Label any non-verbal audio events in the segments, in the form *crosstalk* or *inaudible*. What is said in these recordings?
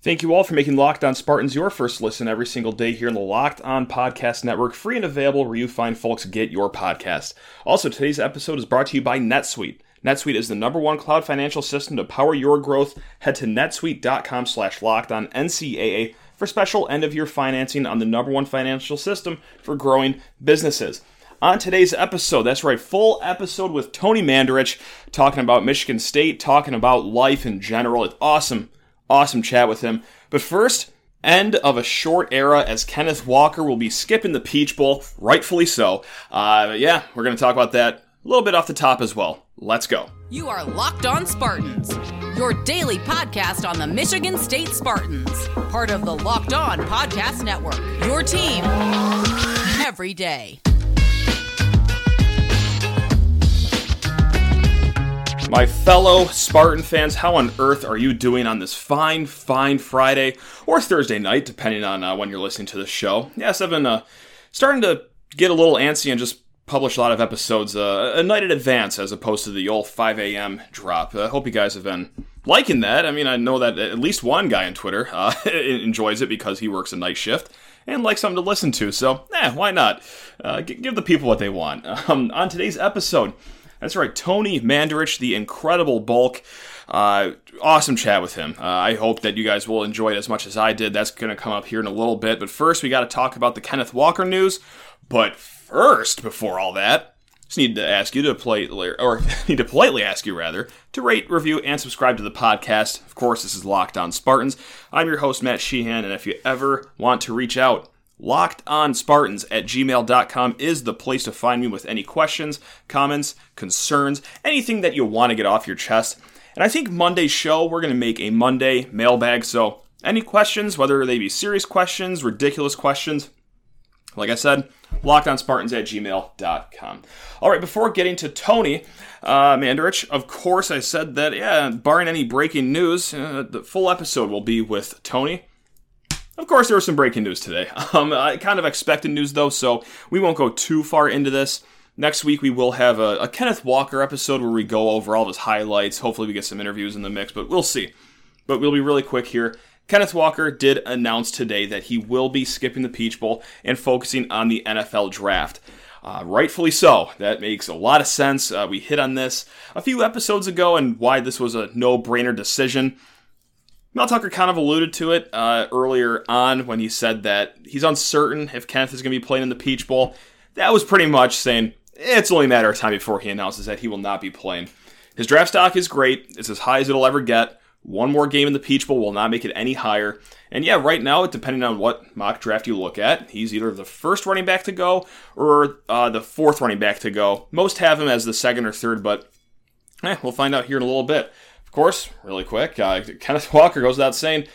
Thank you all for making Locked On Spartans your first listen every single day here in the Locked On Podcast Network, free and available where you find folks get your podcast. Also, today's episode is brought to you by NetSuite. NetSuite is the number one cloud financial system to power your growth. Head to netsuite.com slash locked on NCAA for special end of year financing on the number one financial system for growing businesses. On today's episode, that's right, full episode with Tony Mandarich talking about Michigan State, talking about life in general. It's awesome Awesome chat with him. But first, end of a short era as Kenneth Walker will be skipping the Peach Bowl, rightfully so. Uh, yeah, we're going to talk about that a little bit off the top as well. Let's go. You are Locked On Spartans, your daily podcast on the Michigan State Spartans, part of the Locked On Podcast Network. Your team every day. My fellow Spartan fans, how on earth are you doing on this fine, fine Friday or Thursday night, depending on uh, when you're listening to the show? Yes, I've been uh, starting to get a little antsy and just publish a lot of episodes uh, a night in advance as opposed to the old 5 a.m. drop. I hope you guys have been liking that. I mean, I know that at least one guy on Twitter uh, *laughs* enjoys it because he works a night shift and likes something to listen to. So, eh, why not? Uh, give the people what they want. *laughs* Um, on today's episode, that's right, Tony Mandarich, the incredible bulk. Uh, awesome chat with him. Uh, I hope that you guys will enjoy it as much as I did. That's going to come up here in a little bit. But first, we got to talk about the Kenneth Walker news. But first, before all that, just need to ask you to politely, or *laughs* need to politely ask you rather, to rate, review, and subscribe to the podcast. Of course, this is Locked On Spartans. I'm your host, Matt Sheehan, and if you ever want to reach out, Locked on Spartans at gmail.com is the place to find me with any questions, comments, concerns, anything that you want to get off your chest. And I think Monday's show, we're going to make a Monday mailbag. So, any questions, whether they be serious questions, ridiculous questions, like I said, lockedonspartans at gmail.com. All right, before getting to Tony uh, Mandarich, of course, I said that, yeah, barring any breaking news, uh, the full episode will be with Tony. Of course, there was some breaking news today. *laughs* Um, I kind of expected news though, so we won't go too far into this. Next week we will have a, a, Kenneth Walker episode where we go over all his highlights. Hopefully we get some interviews in the mix, but we'll see. But we'll be really quick here. Kenneth Walker did announce today that he will be skipping the Peach Bowl and focusing on the NFL draft. Uh, rightfully so. That makes a lot of sense. Uh, we hit on this a few episodes ago and why this was a no brainer decision. Mel Tucker kind of alluded to it uh, earlier on when he said that he's uncertain if Kenneth is going to be playing in the Peach Bowl. That was pretty much saying it's only a matter of time before he announces that he will not be playing. His draft stock is great. It's as high as it'll ever get. One more game in the Peach Bowl will not make it any higher. And yeah, right now, depending on what mock draft you look at, he's either the first running back to go or uh, the fourth running back to go. Most have him as the second or third, but eh, we'll find out here in a little bit. Of course, really quick, uh, Kenneth *laughs* Walker goes without saying,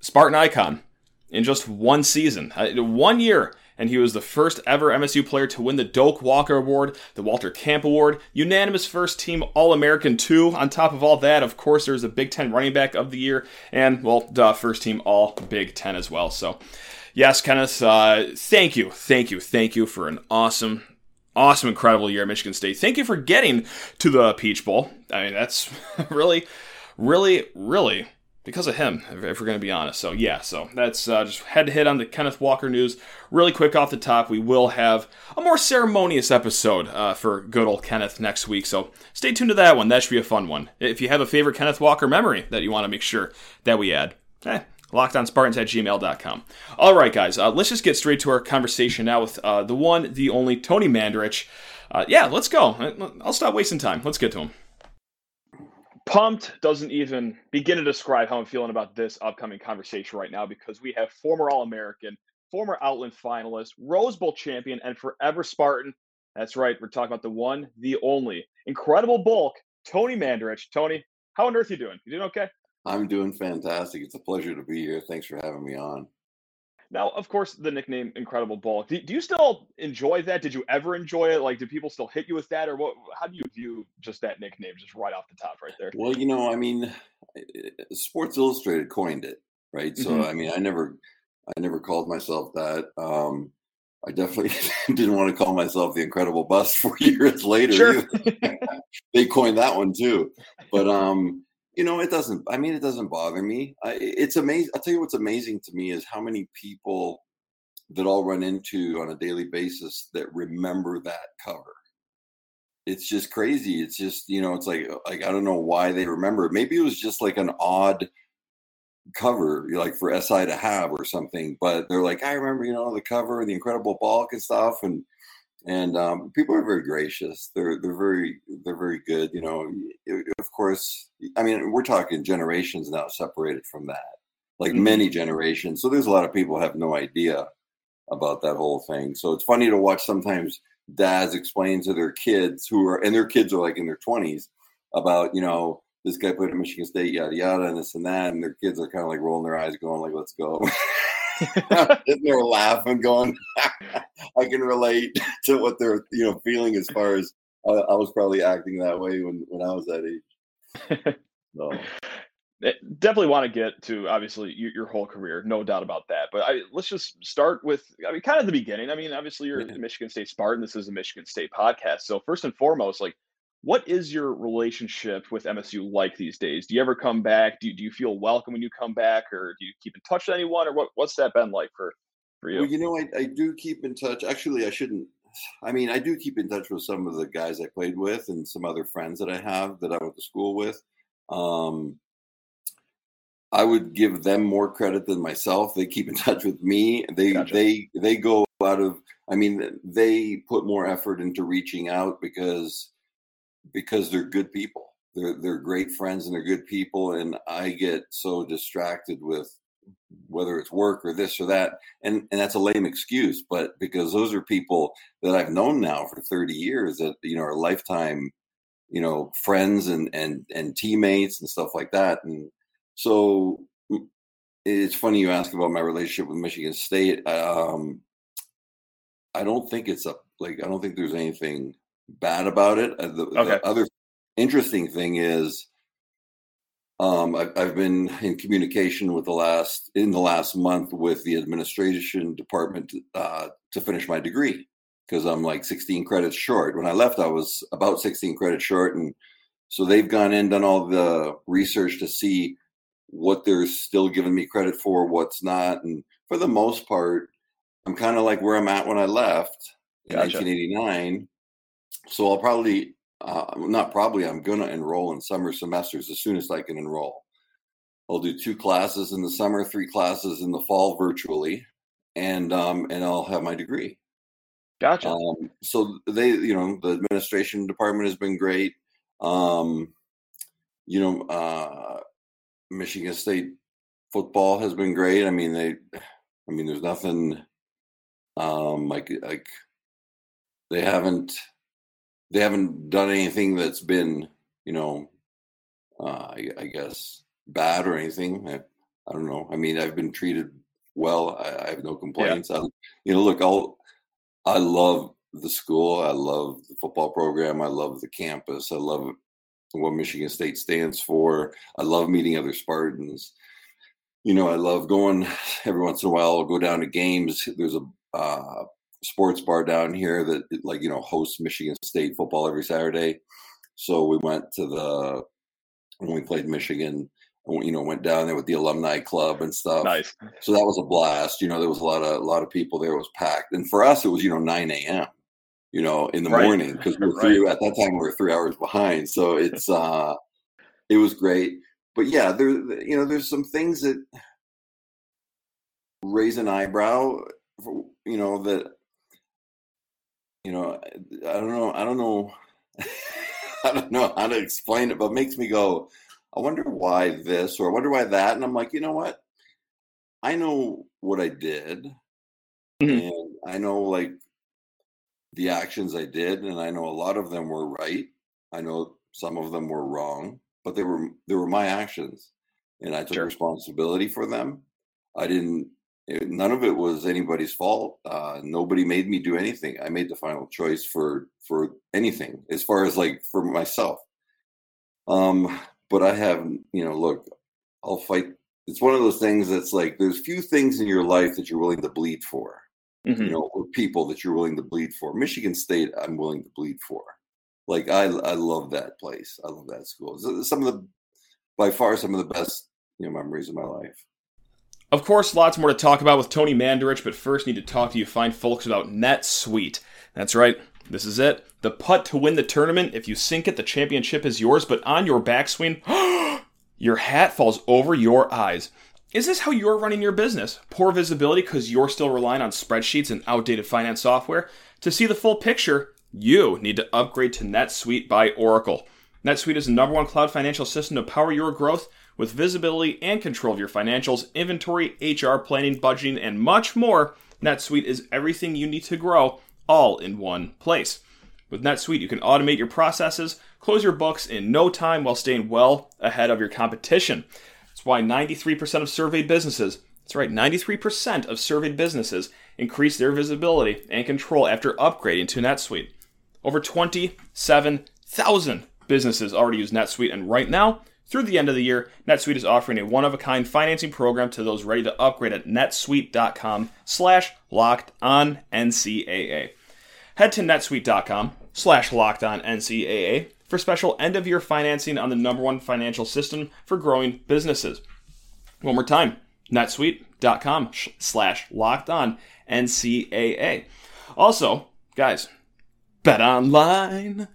Spartan icon in just one season, uh, one year. And he was the first ever MSU player to win the Doak Walker Award, the Walter Camp Award, unanimous first team All American, too. On top of all that, of course, there's a Big Ten running back of the year, and, well, duh, first team All Big Ten as well. So, yes, Kenneth, uh, thank you, thank you, thank you for an awesome, awesome, incredible year at Michigan State. Thank you for getting to the Peach Bowl. I mean, that's *laughs* really, really, really because of him, if we're going to be honest. So, yeah, so that's uh, just head to hit on the Kenneth Walker news. Really quick off the top, we will have a more ceremonious episode uh, for good old Kenneth next week. So, stay tuned to that one. That should be a fun one. If you have a favorite Kenneth Walker memory that you want to make sure that we add, eh, lockedonspartans at gmail.com. All right, guys, uh, let's just get straight to our conversation now with uh, the one, the only Tony Mandarich. Uh, yeah, let's go. I'll stop wasting time. Let's get to him. Pumped doesn't even begin to describe how I'm feeling about this upcoming conversation right now because we have former All American, former Outland finalist, Rose Bowl champion, and forever Spartan. That's right, we're talking about the one, the only, incredible bulk, Tony Mandarich. Tony, how on earth are you doing? You doing okay? I'm doing fantastic. It's a pleasure to be here. Thanks for having me on. Now, of course, the nickname Incredible Bulk. Do, do, you still enjoy that? Did you ever enjoy it? Like, do people still hit you with that, or what? How do you view just that nickname, just right off the top, right there? Well, you know, I mean, Sports Illustrated coined it, right? So, mm-hmm. I mean, I never, I never called myself that. Um, I definitely *laughs* didn't want to call myself the Incredible Bust *laughs* four years later. Sure. *laughs* they coined that one too, but um, You know, it doesn't. I mean, it doesn't bother me. I, it's amazing. I'll tell you what's amazing to me is how many people that I'll run into on a daily basis that remember that cover. It's just crazy. It's just you know, it's like uh, like I don't know why they remember. Maybe it was just like an odd cover, like for SI to have or something. But they're like, I remember, you know, the cover, and the Incredible Bulk and stuff, and and um, people are very gracious. They're they're very they're very good. You know, of course. I mean, we're talking generations now separated from that, like mm-hmm. many generations. So there's a lot of people have no idea about that whole thing. So it's funny to watch sometimes dads explain to their kids who are and their kids are like in their twenties about you know this guy played at Michigan State, yada yada, and this and that, and their kids are kind of like rolling their eyes, going like, "Let's go." *laughs* and *laughs* they're laughing, going, *laughs* "I can relate *laughs* to what they're you know feeling as far as uh, I was probably acting that way when when I was that age." So. Eh, definitely want to get to obviously your, your, whole career, no doubt about that. But I, let's just start with, I mean, kind of the beginning. I mean, obviously you're yeah. Michigan State Spartan. This is a Michigan State podcast. So first and foremost, like, what is your relationship with MSU like these days? Do you ever come back? Do you, do you feel welcome when you come back, or do you keep in touch with anyone, or what, what's that been like for for you? Well, you know, I, I do keep in touch. Actually, I shouldn't. I mean, I do keep in touch with some of the guys I played with and some other friends that I have that I went to school with. Um, I would give them more credit than myself. They keep in touch with me. They gotcha. they they go out of. I mean, they put more effort into reaching out because because they're good people. They're they're great friends and they're good people. And I get so distracted with whether it's work or this or that, and and that's a lame excuse, but because those are people that I've known now for thirty years that you know are lifetime, you know, friends and and and teammates and stuff like that. And so it's funny you ask about my relationship with Michigan State. Um, I don't think it's a like I don't think there's anything bad about it. Uh, the, okay. the other interesting thing is, um, I've, I've, been in communication with the last in the last month with the administration department uh, to finish my degree because I'm like 16 credits short. When I left, I was about 16 credits short, and so they've gone in done all the research to see what they're still giving me credit for, what's not, and for the most part, I'm kind of like where I'm at when I left in gotcha. 1989 so I'll probably, uh, not probably, I'm going to enroll in summer semesters as soon as I can enroll. I'll do two classes in the summer, three classes in the fall virtually, and um, and I'll have my degree. Gotcha. Um, so they, you know, the administration department has been great. Um, you know, uh, Michigan State football has been great. I mean, they, I mean, there's nothing um, like like they haven't they haven't done anything that's been, you know, uh, I, I, guess bad or anything. I, I, don't know. I mean, I've been treated well. I, I have no complaints. Yeah. I, you know, look, I'll, I love the school. I love the football program. I love the campus. I love what Michigan State stands for. I love meeting other Spartans. You know, I love going *sighs* every once in a while. I'll go down to games. There's a uh, sports bar down here that like you know hosts Michigan State football every Saturday. So we went to the when we played Michigan. You know, went down there with the alumni club and stuff. Nice. So that was a blast. You know, there was a lot of a lot of people there. It was packed, and for us, it was you know nine a.m. You know, in the right. morning because we are *laughs* three at that time we were three hours behind. So it's uh, it was great. But yeah, there you know there's some things that raise an eyebrow. You know that you know, I don't know, I don't know, *laughs* I don't know how to explain it, but it makes me go, I wonder why this or I wonder why that. And I'm like, you know what? I know what I did. Mm-hmm. And I know like the actions I did, and I know a lot of them were right. I know some of them were wrong, but they were they were my actions. And I took sure. responsibility for them. I didn't it, none of it was anybody's fault. Uh, nobody made me do anything. I made the final choice for for anything as far as like for myself. Um, but I have, you know, look, I'll fight. It's one of those things that's like there's few things in your life that you're willing to bleed for. Mm-hmm. You know, or people that you're willing to bleed for. Michigan State, I'm willing to bleed for. Like I, I love that place. I love that school. Some of the by far some of the best you know memories of my life. Of course, lots more to talk about with Tony Mandarich, but first need to talk to you fine folks about NetSuite. That's right, this is it. The putt to win the tournament. If you sink it, the championship is yours, but on your backswing, *gasps* your hat falls over your eyes. Is this how you're running your business? Poor visibility because you're still relying on spreadsheets and outdated finance software? To see the full picture, you need to upgrade to NetSuite by Oracle. NetSuite is the number one cloud financial system to power your growth with visibility and control of your financials, inventory, HR, planning, budgeting, and much more. NetSuite is everything you need to grow all in one place. With NetSuite, you can automate your processes, close your books in no time while staying well ahead of your competition. That's why 93% of surveyed businesses, that's right, 93% of surveyed businesses increase their visibility and control after upgrading to NetSuite. Over 27,000 businesses already use NetSuite, and right now, through the end of the year, NetSuite is offering a one-of-a-kind financing program to those ready to upgrade at netsuite.com slash locked on NCAA. Head to netsuite.com slash locked on NCAA for special end-of-year financing on the number one financial system for growing businesses. One more time, netsuite.com slash locked on NCAA. Also, guys, betonline.ag.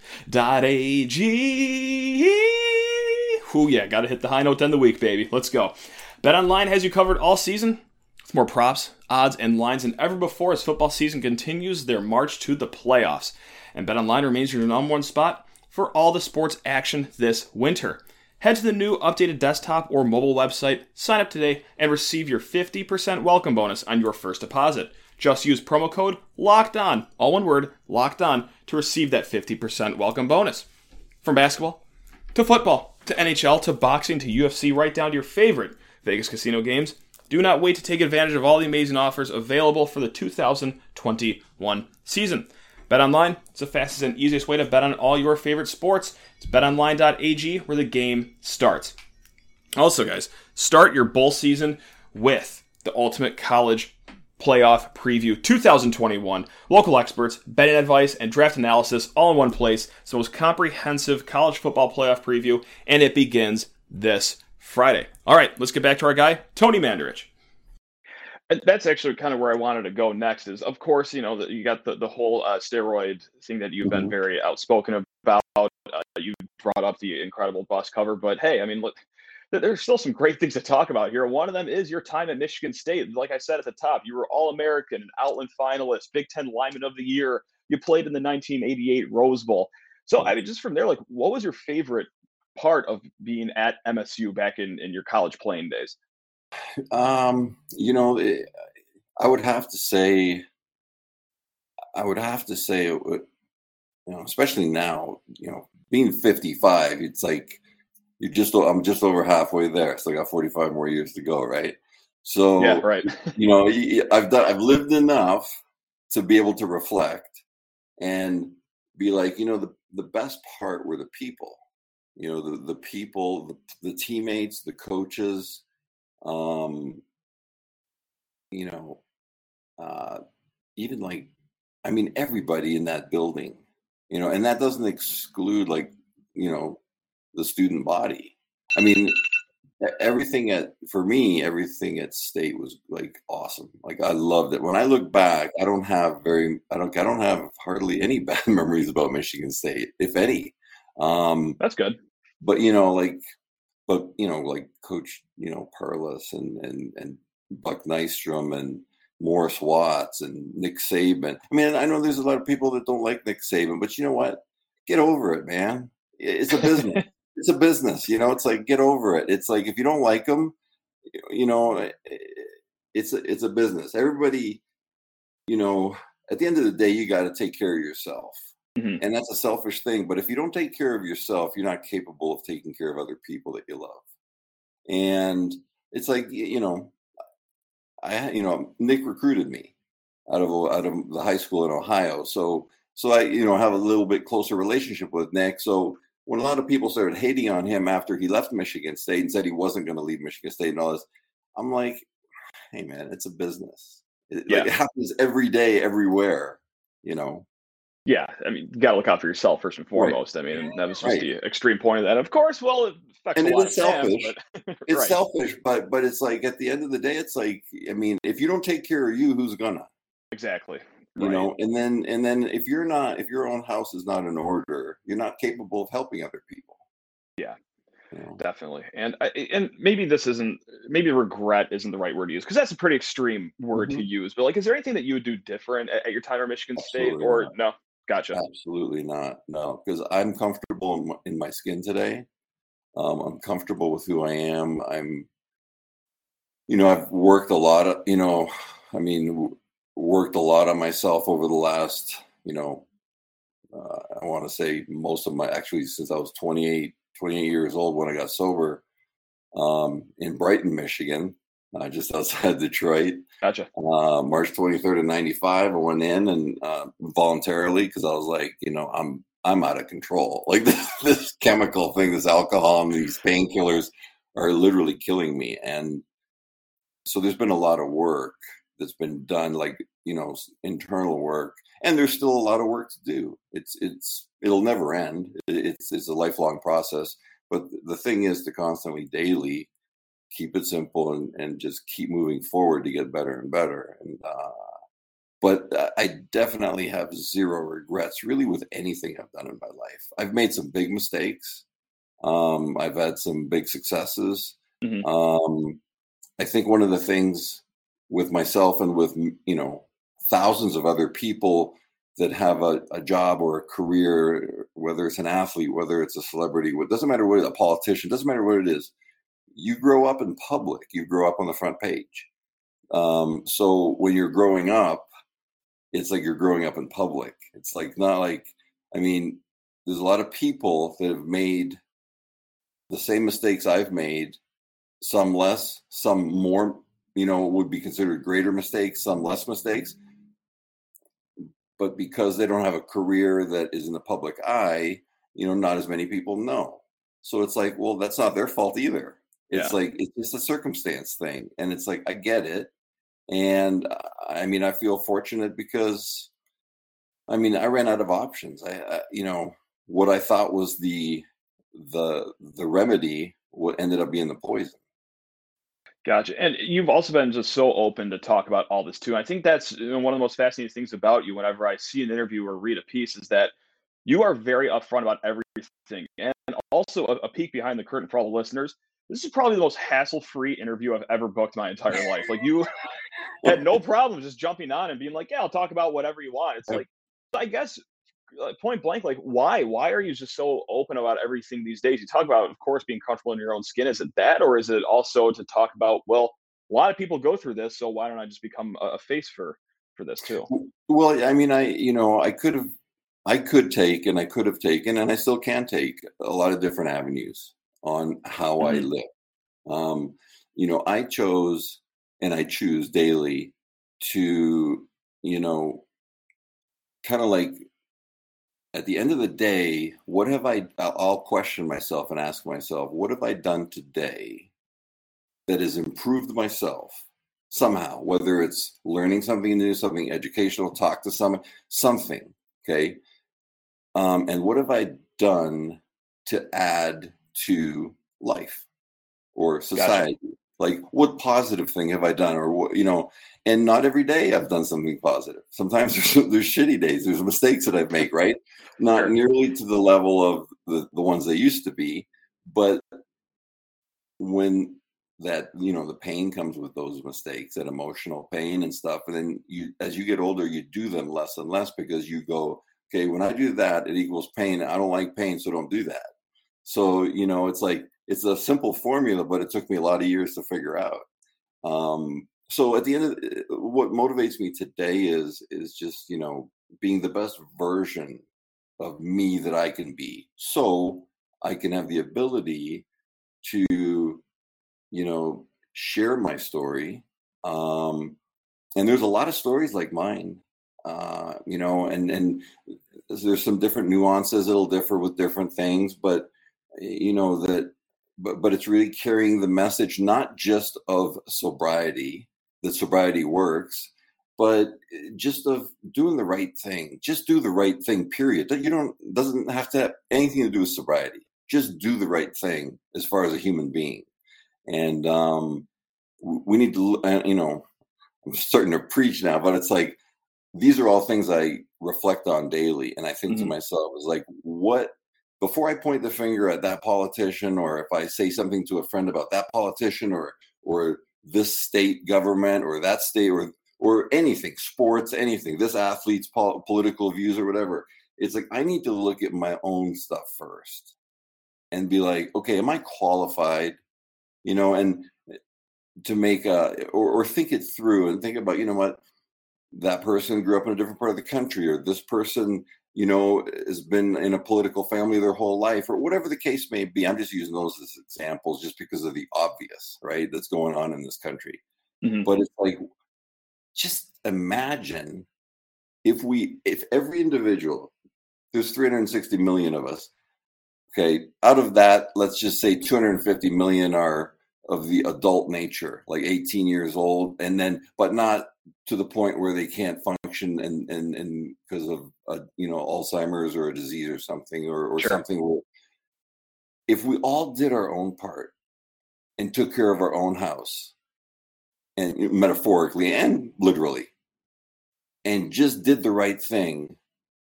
Ooh, yeah, got to hit the high note to end the week, baby. Let's go. BetOnline has you covered all season with more props, odds, and lines than ever before as football season continues their march to the playoffs. And BetOnline remains your number one spot for all the sports action this winter. Head to the new updated desktop or mobile website, sign up today, and receive your 50% welcome bonus on your first deposit. Just use promo code LOCKED ON, all one word, LOCKED ON, to receive that 50% welcome bonus. From basketball to football to NHL to boxing to UFC, right down to your favorite Vegas casino games. Do not wait to take advantage of all the amazing offers available for the 2021 season. Bet online, it's the fastest and easiest way to bet on all your favorite sports. It's betonline.ag where the game starts. Also, guys, start your bowl season with the Ultimate College Playoff Preview 2021. Local experts, betting advice, and draft analysis all in one place. It's the most comprehensive college football playoff preview, and it begins this Friday. All right, let's get back to our guy, Tony Mandarich. That's actually kind of where I wanted to go next. Is of course, you know, you got the the whole uh, steroid thing that you've been mm-hmm. very outspoken about. Uh, you brought up the incredible bus cover, but hey, I mean, look, there's still some great things to talk about here. One of them is your time at Michigan State. Like I said at the top, you were All American, an Outland finalist, Big Ten Lineman of the Year. You played in the 1988 Rose Bowl. So, I mean, just from there, like, what was your favorite part of being at MSU back in, in your college playing days? Um, you know, it, eh, I would have to say, I would have to say, it would, you know, especially now, you know, being 55, it's like, you just I'm just over halfway there. So I got 45 more years to go, right? So yeah, right. you know, I've done I've lived enough to be able to reflect and be like, you know, the the best part were the people. You know, the the people, the, the teammates, the coaches, um, you know, uh, even like, I mean, everybody in that building, you know, and that doesn't exclude like, you know, the student body. I mean, everything at for me, everything at state was like awesome. Like I loved it. When I look back, I don't have very, I don't, I don't have hardly any *laughs* bad memories about Michigan State, if any. Um, That's good. But you know, like, but you know, like Coach, you know, Perles and and and Buck Nystrom and Morris Watts and Nick Saban. I mean, I know there's a lot of people that don't like Nick Saban, but you know what? Get over it, man. It's a business *laughs* it's a business, you know. It's like get over it. It's like if you don't like them, you know, eh, eh, it's a, it's a business. Everybody, you know, at the end of the day, you got to take care of yourself, mm-hmm. and that's a selfish thing. But if you don't take care of yourself, you're not capable of taking care of other people that you love. And it's like you know, I you know Nick recruited me out of out of the high school in Ohio, so so I you know have a little bit closer relationship with Nick. So when a lot of people started hating on him after he left Michigan State and said he wasn't going to leave Michigan State and all this, I'm like, hey man, it's a business. It, yeah. like, it happens every day, everywhere, you know. Yeah, I mean, you got to look out for yourself first and foremost. Right. I mean, that was just right. the extreme point of that. Of course, well, it affects and a it lot is selfish. Fans, but, *laughs* it's right. selfish, but but it's like at the end of the day, it's like I mean, if you don't take care of you, who's gonna? Exactly. You know, and then and then if you're not, if your own house is not in order, you're not capable of helping other people. Yeah, Definitely, and and maybe this isn't maybe regret isn't the right word to use because that's a pretty extreme word mm-hmm. to use. But like, is there anything that you would do different at, at your time at Michigan Absolutely State, or not. no? Gotcha. Absolutely not. No, because I'm comfortable in my, in my skin today. Um, I'm comfortable with who I am. I'm, you know, I've worked a lot of, you know, I mean, worked a lot on myself over the last, you know, uh, I want to say most of my actually since I was 28 28 years old when I got sober um, in Brighton, Michigan, uh, just *laughs* outside Detroit. Gotcha. Uh, March 23rd of 95, I went in and uh, voluntarily because I was like, you know, I'm I'm out of control. *laughs* Like this, this chemical thing, this alcohol and these painkillers are literally killing me. And so there's been a lot of work that's been done, like, you know, internal work and there's still a lot of work to do. It's it's it'll never end. It's it's a lifelong process. But the thing is to constantly, daily, keep it simple and and just keep moving forward to get better and better. And uh, but I definitely have zero regrets, really, with anything I've done in my life. I've made some big mistakes. Um, I've had some big successes. Mm-hmm. Um, I think one of the things with myself and with you know thousands of other people that have a, a job or a career, whether it's an athlete, whether it's a celebrity, it doesn't matter what a politician, doesn't matter what it is. You grow up in public. You grow up on the front page. Um, so when you're growing up, it's like you're growing up in public. It's like not like I mean, there's a lot of people that have made the same mistakes I've made, some less, some more, you know, would be considered greater mistakes, some less mistakes but because they don't have a career that is in the public eye, you know, not as many people know. So it's like, well, that's not their fault either. It's yeah. like it's just a circumstance thing, and it's like I get it, and uh, I mean, I feel fortunate because, I mean, I ran out of options. I, I you know, what I thought was the the the remedy what ended up being the poison. Gotcha. And you've also been just so open to talk about all this too. I think that's you know, one of the most fascinating things about you whenever I see an interview or read a piece is that you are very upfront about everything. And also a, a peek behind the curtain for all the listeners. This is probably the most hassle-free interview I've ever booked my entire life. Like you had no *laughs* problem just jumping on and being like, "Yeah, I'll talk about whatever you want." It's like I guess point blank, like why? Why are you just so open about everything these days? You talk about, of course, being comfortable in your own skin. Is it that, or is it also to talk about, well, a lot of people go through this, so why don't I just become a face for for this too? Well, I mean, I you know, I could have, I could take, and I could have taken, and I still can take a lot of different avenues on how mm-hmm. I live. Um, you know, I chose and I choose daily to, you know, kind of like at the end of the day, what have I, I'll question myself and ask myself, what have I done today that has improved myself somehow, whether it's learning something new, something educational, talk to someone, something, okay? Um, and what have I done to add to life or society? Gotcha. Like, what positive thing have I done? Or what, you know, and not every day I've done something positive. Sometimes *laughs* there's, there's shitty days, there's mistakes that I've made, right? Not sure. nearly to the level of the, the ones they used to be, but when that you know the pain comes with those mistakes that emotional pain and stuff and then you as you get older you do them less and less because you go okay when i do that it equals pain i don't like pain so don't do that so you know it's like it's a simple formula but it took me a lot of years to figure out. Um, so at the end of what motivates me today is is just you know being the best version of me that I can be. So I can have the ability to you know share my story um and there's a lot of stories like mine uh you know and and there's some different nuances it'll differ with different things but you know that but but it's really carrying the message not just of sobriety that sobriety works but eh, just of doing the right thing. Just do the right thing. Period. You don't doesn't have to have anything to do with sobriety. Just do the right thing as far as a human being, and um, we need to. You know, I'm starting to preach now, but it's like these are all things I reflect on daily, and I think mm-hmm. to myself is like, what before I point the finger at that politician, or if I say something to a friend about that politician, or or this state government, or that state, or or anything, sports, anything, this athlete's pol- political views or whatever. It's like I need to look at my own stuff first and be like, okay, am I qualified? You know, and eh, to make a or, or think it through and think about, you know what, that person grew up in a different part of the country, or this person, you know, has been in a political family their whole life, or whatever the case may be. I'm just using those as examples just because of the obvious, right, that's going on in this country. Mm-hmm. But it's like just imagine if we if every individual there's 360 million of us okay out of that let's just say 250 million are of the adult nature like 18 years old and then but not to the point where they can't function and and and because of a, you know alzheimer's or a disease or something or, or sure. something where, if we all did our own part and took care of our own house and metaphorically and literally, and just did the right thing.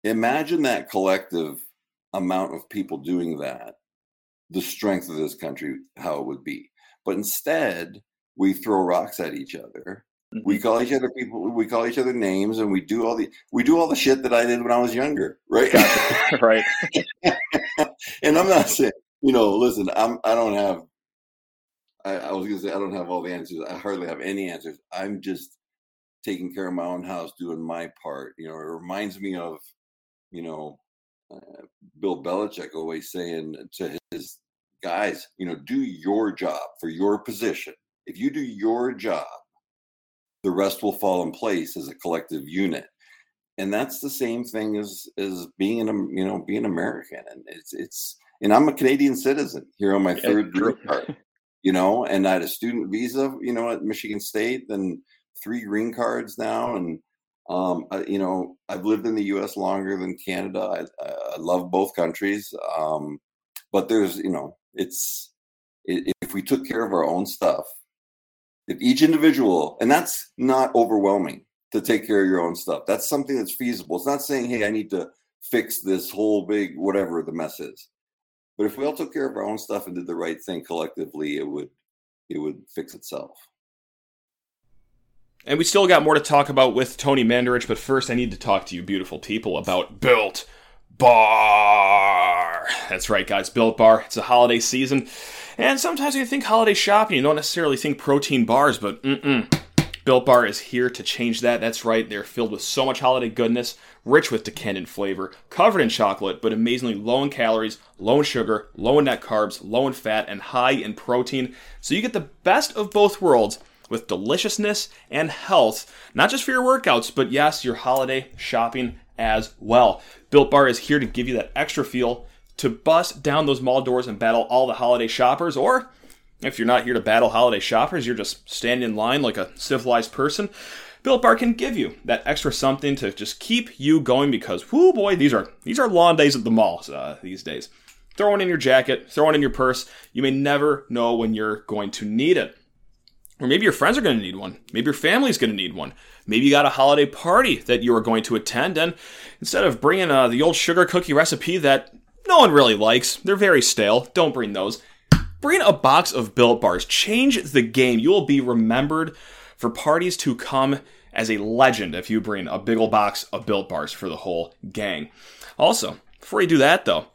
Imagine that collective amount of people doing that, the strength of this country, how it would be. But instead, we throw rocks at each other. We call each other people. We call each other names, and we do all the we do all the shit that I did when I was younger, right? *laughs* right. *laughs* and I'm not saying, you know, listen, I'm I don't have I, I was gonna say I don't have all the answers. I hardly have any answers. I'm just taking care of my own house, doing my part. You know, it reminds me of, you know, uh, Bill Belichick always saying to his guys, you know, do your job for your position. If you do your job, the rest will fall in place as a collective unit. And that's the same thing as as being an you know being American, and it's it's and I'm a Canadian citizen here on my third green card you know, and I had a student visa, you know, at Michigan State, then three green cards now, and um, I, you know, I've lived in the U.S. longer than Canada. I, I love both countries, um, but there's, you know, it's if we took care of our own stuff, if each individual, and that's not overwhelming to take care of your own stuff. That's something that's feasible. It's not saying, hey, I need to fix this whole big whatever the mess is. But if we all took care of our own stuff and did the right thing collectively, it would it would fix itself. And we still got more to talk about with Tony Mandarich, but first I need to talk to you beautiful people about Built Bar. That's right, guys, Built Bar. It's a holiday season. And sometimes when you think holiday shopping, you don't necessarily think protein bars, but mm-mm. Built Bar is here to change that. That's right, they're filled with so much holiday goodness, rich with decadent flavor, covered in chocolate, but amazingly low in calories, low in sugar, low in net carbs, low in fat, and high in protein. So you get the best of both worlds with deliciousness and health, not just for your workouts, but yes, your holiday shopping as well. Built Bar is here to give you that extra feel to bust down those mall doors and battle all the holiday shoppers, or if you're not here to battle holiday shoppers, you're just standing in line like a civilized person. Built Bar can give you that extra something to just keep you going because, whoo boy, these are these are long days at the mall uh, these days. Throw one in your jacket, throw it in your purse. You may never know when you're going to need it. Or maybe your friends are going to need one. Maybe your family's going to need one. Maybe you got a holiday party that you are going to attend, and instead of bringing uh, the old sugar cookie recipe that no one really likes, they're very stale. Don't bring those. Bring a box of Built Bars. Change the game. You will be remembered for parties to come as a legend if you bring a big ol' box of Built Bars for the whole gang. Also, before you do that though,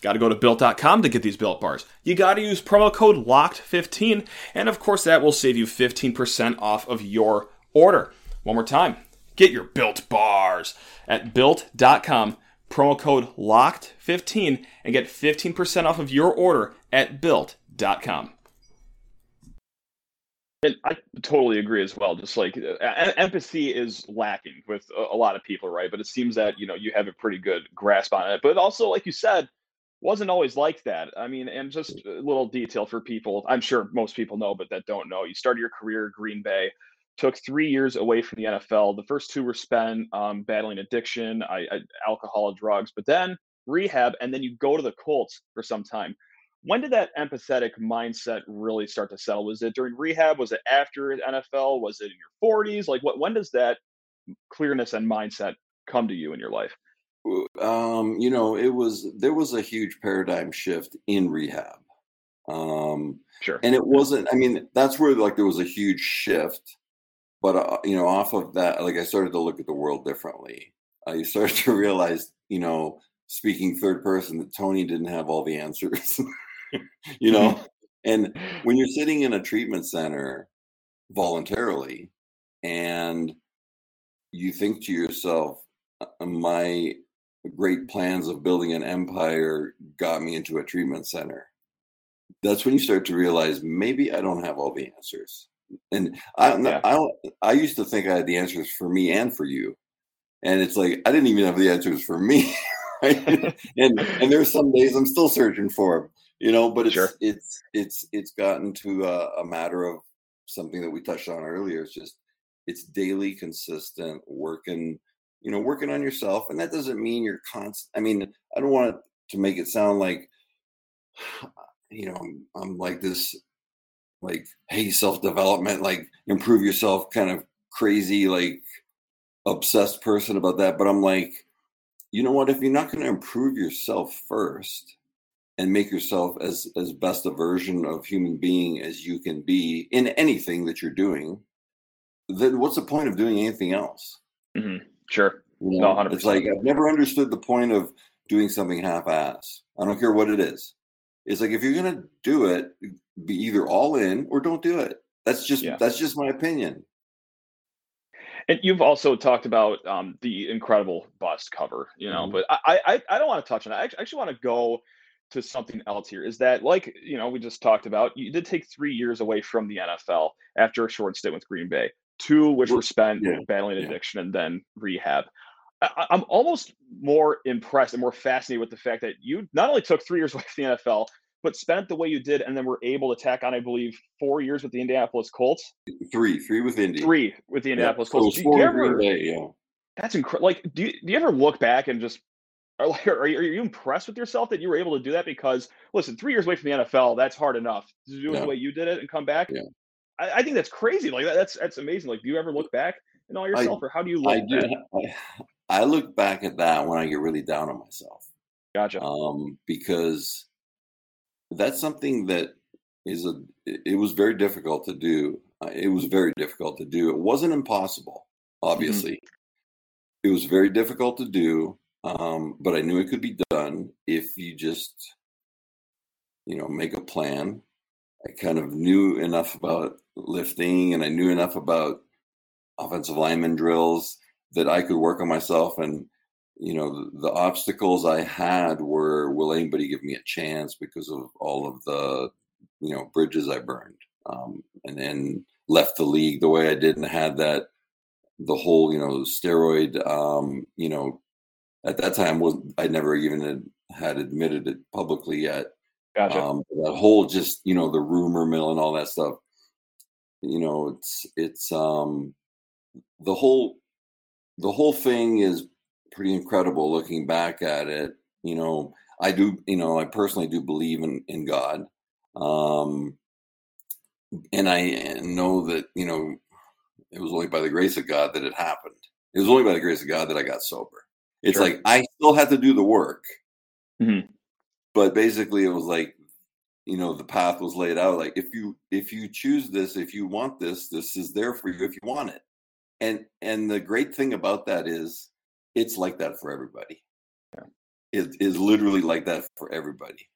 Got to go to built.com to get these built bars. You got to use promo code LOCKED15, and of course, that will save you 15% off of your order. One more time get your built bars at built.com, promo code LOCKED15, and get 15% off of your order at built.com com. And I totally agree as well. Just like uh, empathy is lacking with a, a, lot of people, right? But it seems that you know you have a pretty good grasp on it. But also, like you said, wasn't always like that. I mean, and just a little detail for people. I'm sure most people know, but that don't know. You started your career Green Bay, took three years away from the NFL. The first two were spent um, battling addiction, I, I, alcohol, drugs, but then rehab, and then you go to the Colts for some time. When did that empathetic mindset really start to settle? Was it during rehab? Was it after NFL? Was it in your 40s? Like, what? When does that clearness and mindset come to you in your life? Um, you know, it was there was a huge paradigm shift in rehab. Um, sure. And it wasn't. I mean, that's where like there was a huge shift. But uh, you know, off of that, like I started to look at the world differently. I started *laughs* to realize, you know, speaking third person, that Tony didn't have all the answers. *laughs* you know, *laughs* and when you're sitting in a treatment center voluntarily, and you think to yourself, uh, my great plans of building an empire got me into a treatment center. That's when you start to realize maybe I don't have all the answers. And I, yeah. I, I used to think I had the answers for me and for you, and it's like I didn't even have the answers for me. *laughs* Right? *laughs* and and there's some days I'm still searching for them, you know. But it's sure. it's it's it's gotten to a, a matter of something that we touched on earlier. It's just it's daily, consistent working you know, working on yourself. And that doesn't mean you're constant. I mean, I don't want to make it sound like, *sighs* you know, I'm, I'm like this, like, hey, self development, like improve yourself kind of crazy, like obsessed person about that. But I'm like, you know what? If you're not going to improve yourself first, and make yourself as as best a version of human being as you can be in anything that you're doing then what's the point of doing anything else mm-hmm. Sure. You know, no, it's like I've never understood the point of doing something half-ass. I don't care what it is. It's like if you're gonna do it, be either all in or don't do it. That's just yeah. that's just my opinion. And you've also talked about um, the incredible bust cover, you know, mm-hmm. but I, I I don't want to touch on it. I actually want to go to something else here. Is that like you know we just talked about? You did take three years away from the NFL after a short stint with Green Bay two which were spent yeah. battling addiction yeah. and then rehab. I, am almost more impressed and more fascinated with the fact that you not only took three years *laughs* away from the NFL, but spent the way you did, and then were able to tack on, I believe, four years with the Indianapolis Colts. Three, three with Indy. Three with the Indianapolis yeah. Colts. So you ever, Day, yeah. That's incredible. Like, do you, do you ever look back and just are like, are you, are you impressed with yourself that you were able to do that? Because listen, three years away from the NFL, that's hard enough to do it yeah. the way you did it and come back. Yeah. I, I, think that's crazy. Like that, that's that's amazing. Like, do you ever look back and all yourself, I, or how do you look? I do. I, I, look back at that when I get really down on myself. Gotcha. Um, because that's something that is a. It was very difficult to do. Uh, it was very difficult to do. It wasn't impossible, mm-hmm. obviously. Mm-hmm. It was very difficult to do, um, but I knew it could be done if you just, you know, make a plan I kind of knew enough about lifting and I knew enough about offensive lineman drills that I could work on myself. And, you know, the, the obstacles I had were will anybody give me a chance because of all of the, you know, bridges I burned. Um, and then left the league the way I did and had that, the whole, you know, steroid, um, you know, at that time was I never even had, had admitted it publicly yet Gotcha. Um, that whole just you know the rumor mill and all that stuff. You know, it's it's um the whole the whole thing is pretty incredible looking back at it. You know, I do you know I personally do believe in in God, um, and I know that you know it was only by the grace of God that it happened. It was only by the grace of God that I got sober. It's sure. like I still had to do the work. Mm-hmm but basically it was like you know the path was laid out like if you if you choose this if you want this this is there for you if you want it and and the great thing about that is it's like that for everybody. Yeah. it is literally like that for everybody.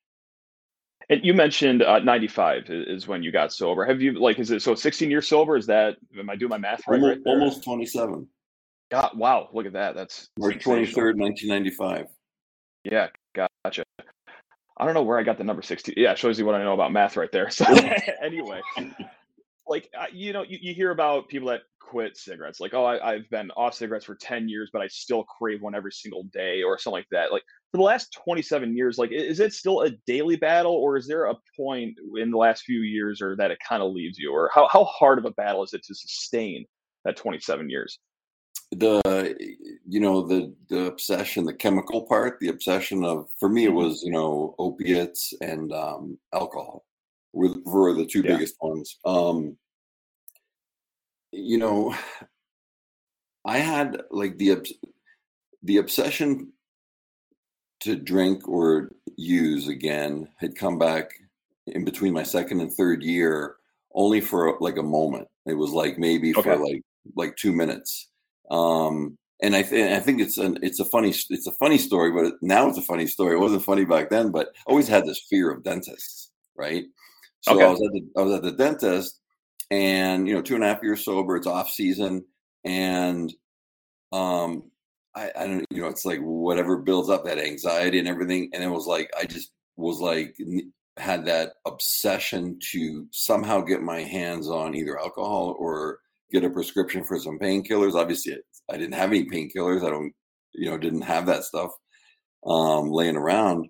And you mentioned uh, 95 is when you got sober. Have you like is it so 16 years sober? Is that am i doing my math right almost, right almost 27 God, wow look at that. That's march 23rd 1995 yeah gotcha. I don't know where I got the number 16. Yeah, shows you what I know about math right there. *laughs* So anyway, like uh, you know, you, you hear about people that quit cigarettes. Like, oh, I, have been off cigarettes for 10 years, but I still crave one every single day or something like that. Like, for the last 27 years, like, is it still a daily battle or is there a point in the last few years or that it kind of leaves you? Or how, how hard of a battle is it to sustain that 27 years? the you know the the obsession the chemical part the obsession of for me it mm-hmm. was you know opiates and um alcohol were, were the two yeah. biggest ones um you know i had like the the obsession to drink or use again had come back in between my second and third year only for like a moment it was like maybe okay. for like like two minutes um, and I, th- I think it's an it's a funny it's a funny story, but now it's a funny story. It wasn't funny back then, but I always had this fear of dentists, right? So okay. I was at the I was at the dentist, and you know, two and a half years sober. It's off season, and um, I, I don't you know, it's like whatever builds up that anxiety and everything, and it was like I just was like had that obsession to somehow get my hands on either alcohol or get a prescription for some painkillers. Obviously, I didn't have any painkillers. I don't, you know, didn't have that stuff um, laying around.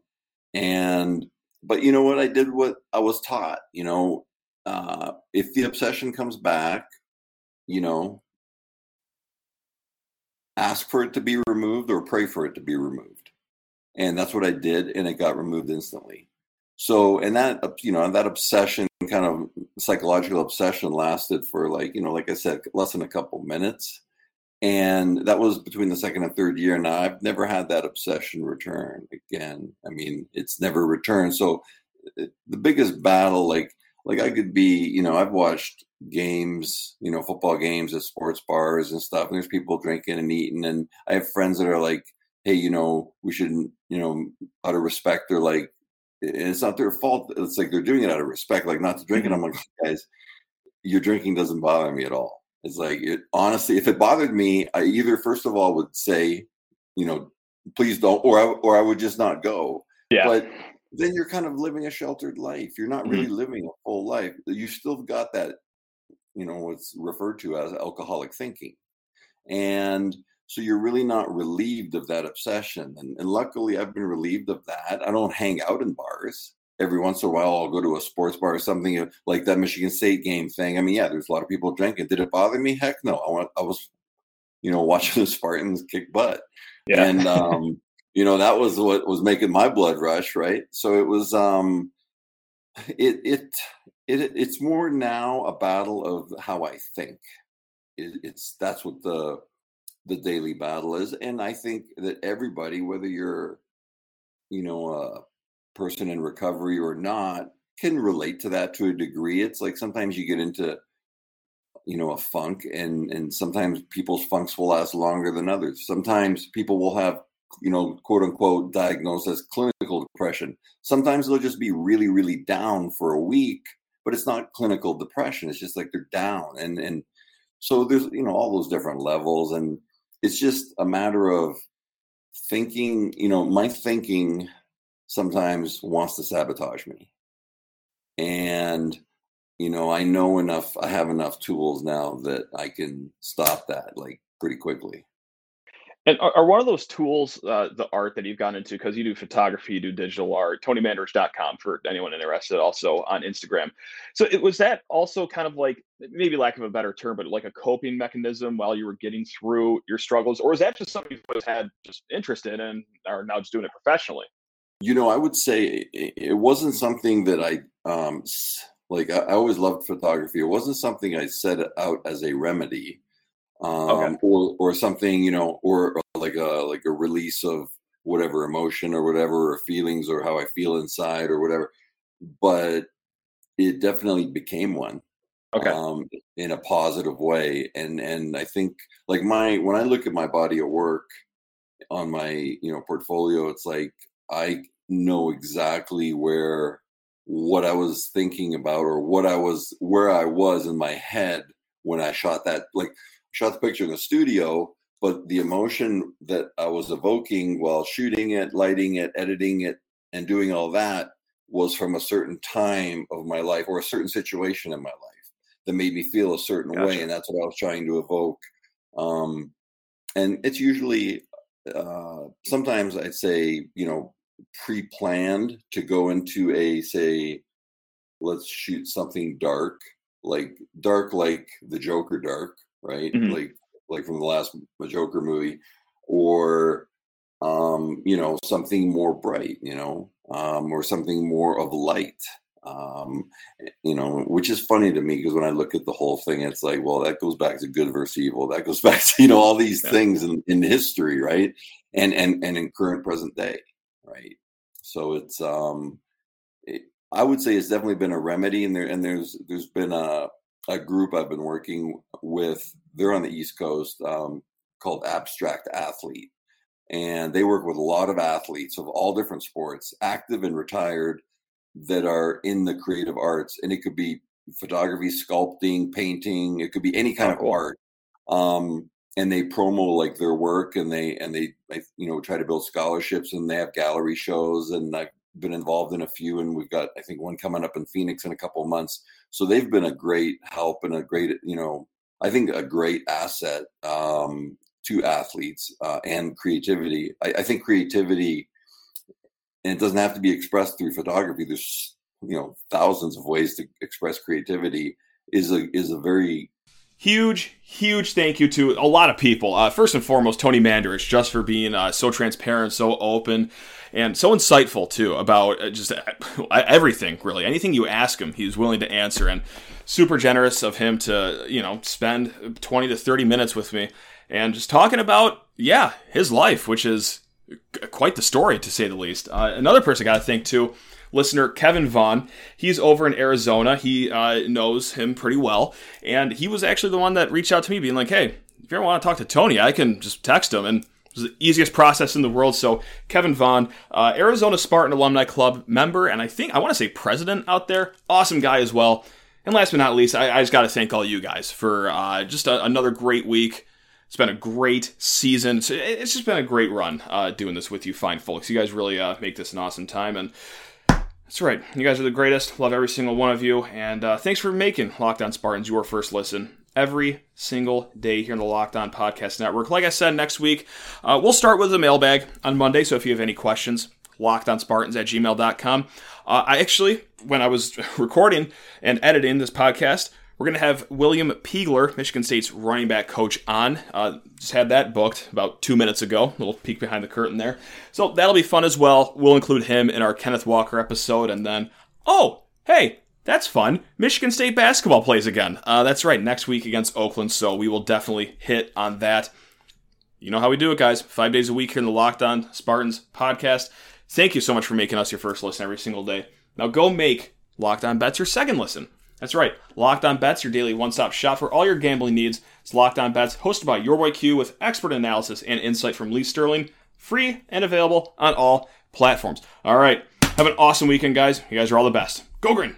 And, but you know what? I did what I was taught. You know, uh, if the obsession comes back, you know, ask for it to be removed or pray for it to be removed. And that's what I did, and it got removed instantly. So, and that, you know, that obsession kind of psychological obsession lasted for like you know like i said less than a couple minutes and that was between the second and third year now i've never had that obsession return again i mean it's never returned so uh, the biggest battle like like i could be you know i've watched games you know football games at sports bars and stuff and there's people drinking and eating and i have friends that are like hey you know we shouldn't you know out of respect they're like and it's not their fault. It's like they're doing it out of respect, like not to drink. And mm-hmm. I'm like, guys, your drinking doesn't bother me at all. It's like it honestly, if it bothered me, I either first of all would say, you know, please don't, or I, or I would just not go. Yeah. But then you're kind of living a sheltered life. You're not really mm-hmm. living a full life. You still got that, you know, what's referred to as alcoholic thinking, and so you're really not relieved of that obsession. And, and luckily, I've been relieved of that. I don't hang out in bars. Every once in a while, I'll go to a sports bar or something uh, like that Michigan State game thing. I mean, yeah, there's a lot of people drinking. Did it bother me? Heck no. I, went, I was, you know, *laughs* watching the Spartans kick butt. Yeah. And, um, you know, that was what was making my blood rush, right? So it was, um, it, it, it, it's more now a battle of how I think. It, it's that's what the the daily battle is. And I think that everybody, whether you're, you know, a person in recovery or not, can relate to that to a degree. It's like sometimes you get into, you know, a funk, and and sometimes people's funks will last longer than others. Sometimes people will have, you know, quote unquote, diagnosed as clinical depression. Sometimes they'll just be really, really down for a week, but it's not clinical depression. It's just like they're down, and and so there's you know all those different levels and it's just a matter of thinking you know my thinking sometimes wants to sabotage me and you know i know enough i have enough tools now that i can stop that like pretty quickly and are, one of those tools uh, the art that you've gone into because you do photography, you do digital art, TonyMandarich.com for anyone interested, also on Instagram. So it was that also kind of like maybe lack of a better term, but like a coping mechanism while you were getting through your struggles, or is that just something you've had just interest in and are now just doing it professionally? You know, I would say it wasn't something that I um like. I always loved photography. It wasn't something I set out as a remedy um, okay. or or something, you know, or, like a like a release of whatever emotion or whatever or feelings or how I feel inside or whatever. But it definitely became one. Okay. Um, in a positive way, and and I think like my when I look at my body of work on my you know portfolio, it's like I know exactly where what I was thinking about or what I was where I was in my head when I shot that like shot the picture in the studio, but the emotion that I was evoking while shooting it, lighting it, editing it, and doing all that was from a certain time of my life or a certain situation in my life. that made me feel a certain Gotcha. way, and that's what I was trying to evoke. Um, and it's usually uh, sometimes I'd say you know pre-planned to go into a say let's shoot something dark like dark like the Joker dark right Mhm. like like from the last Joker movie or um you know something more bright you know um or something more of light um you know which is funny to me because when i look at the whole thing it's like well that goes back to good versus evil. That goes *laughs* back to you know all these Yeah. things in, in history right? And and and in current present day right? So it's um it, i would say it's definitely been a remedy and there and there's there's been a a group i've been working with they're on the east coast um called abstract athlete. And they work with a lot of athletes of all different sports active and retired that are in the creative arts and it could be photography sculpting painting it could be any kind of art um and they promo like their work and they and they you know try to build scholarships and they have gallery shows and i've been involved in a few and we've got i think one coming up in phoenix in a couple of months. So they've been a great help and a great you know i think a great asset um to athletes uh, and creativity. I, I think creativity and it doesn't have to be expressed through photography there's you know thousands of ways to express creativity is a is a very Huge, huge thank you to a lot of people. Uh, first and foremost, Tony Mandarich, just for being uh, so transparent, so open, and so insightful too about uh, just uh, *laughs* everything. Really, anything you ask him, he's willing to answer, and super generous of him to you know spend twenty to thirty minutes with me and just talking about yeah his life, which is quite the story to say the least. Uh, another person I got to thank too, listener Kevin Vaughn. He's over in Arizona. He uh, knows him pretty well, and he was actually the one that reached out to me, being like, "Hey, if you ever want to talk to Tony, I can just text him." And it was the easiest process in the world. So Kevin Vaughn, uh, Arizona Spartan Alumni Club member, and I think I want to say president out there. Awesome guy as well. And last but not least, I, I just got to thank all you guys for uh, just a, another great week. It's been a great season. It's, just been a great run uh, doing this with you, fine folks. You guys really uh, make this an awesome time, and that's right. You guys are the greatest. Love every single one of you, and uh, thanks for making Locked On Spartans your first listen every single day here in the Locked On Podcast Network. Like I said, next week uh, we'll start with the mailbag on Monday. So if you have any questions, lockedonspartans at gmail.com. Uh, I actually, when I was *laughs* recording and editing this podcast, we're going to have William Piegler, Michigan State's running back coach, on. Uh, just had that booked about two minutes ago. A little peek behind the curtain there. So that'll be fun as well. We'll include him in our Kenneth Walker episode. And then, oh, hey, that's fun. Michigan State basketball plays again. Uh, that's right, next week against Oakland. So we will definitely hit on that. You know how we do it, guys. Five days a week here in the Locked On Spartans podcast. Thank you so much for making us your first listen every single day. Now go make Locked On Bets your second listen. That's right. Locked On Bets, your daily one stop shop for all your gambling needs. It's Locked On Bets, hosted by your boy Q with expert analysis and insight from Lee Sterling. Free and available on all platforms. All right. Have an awesome weekend, guys. You guys are all the best. Go Green!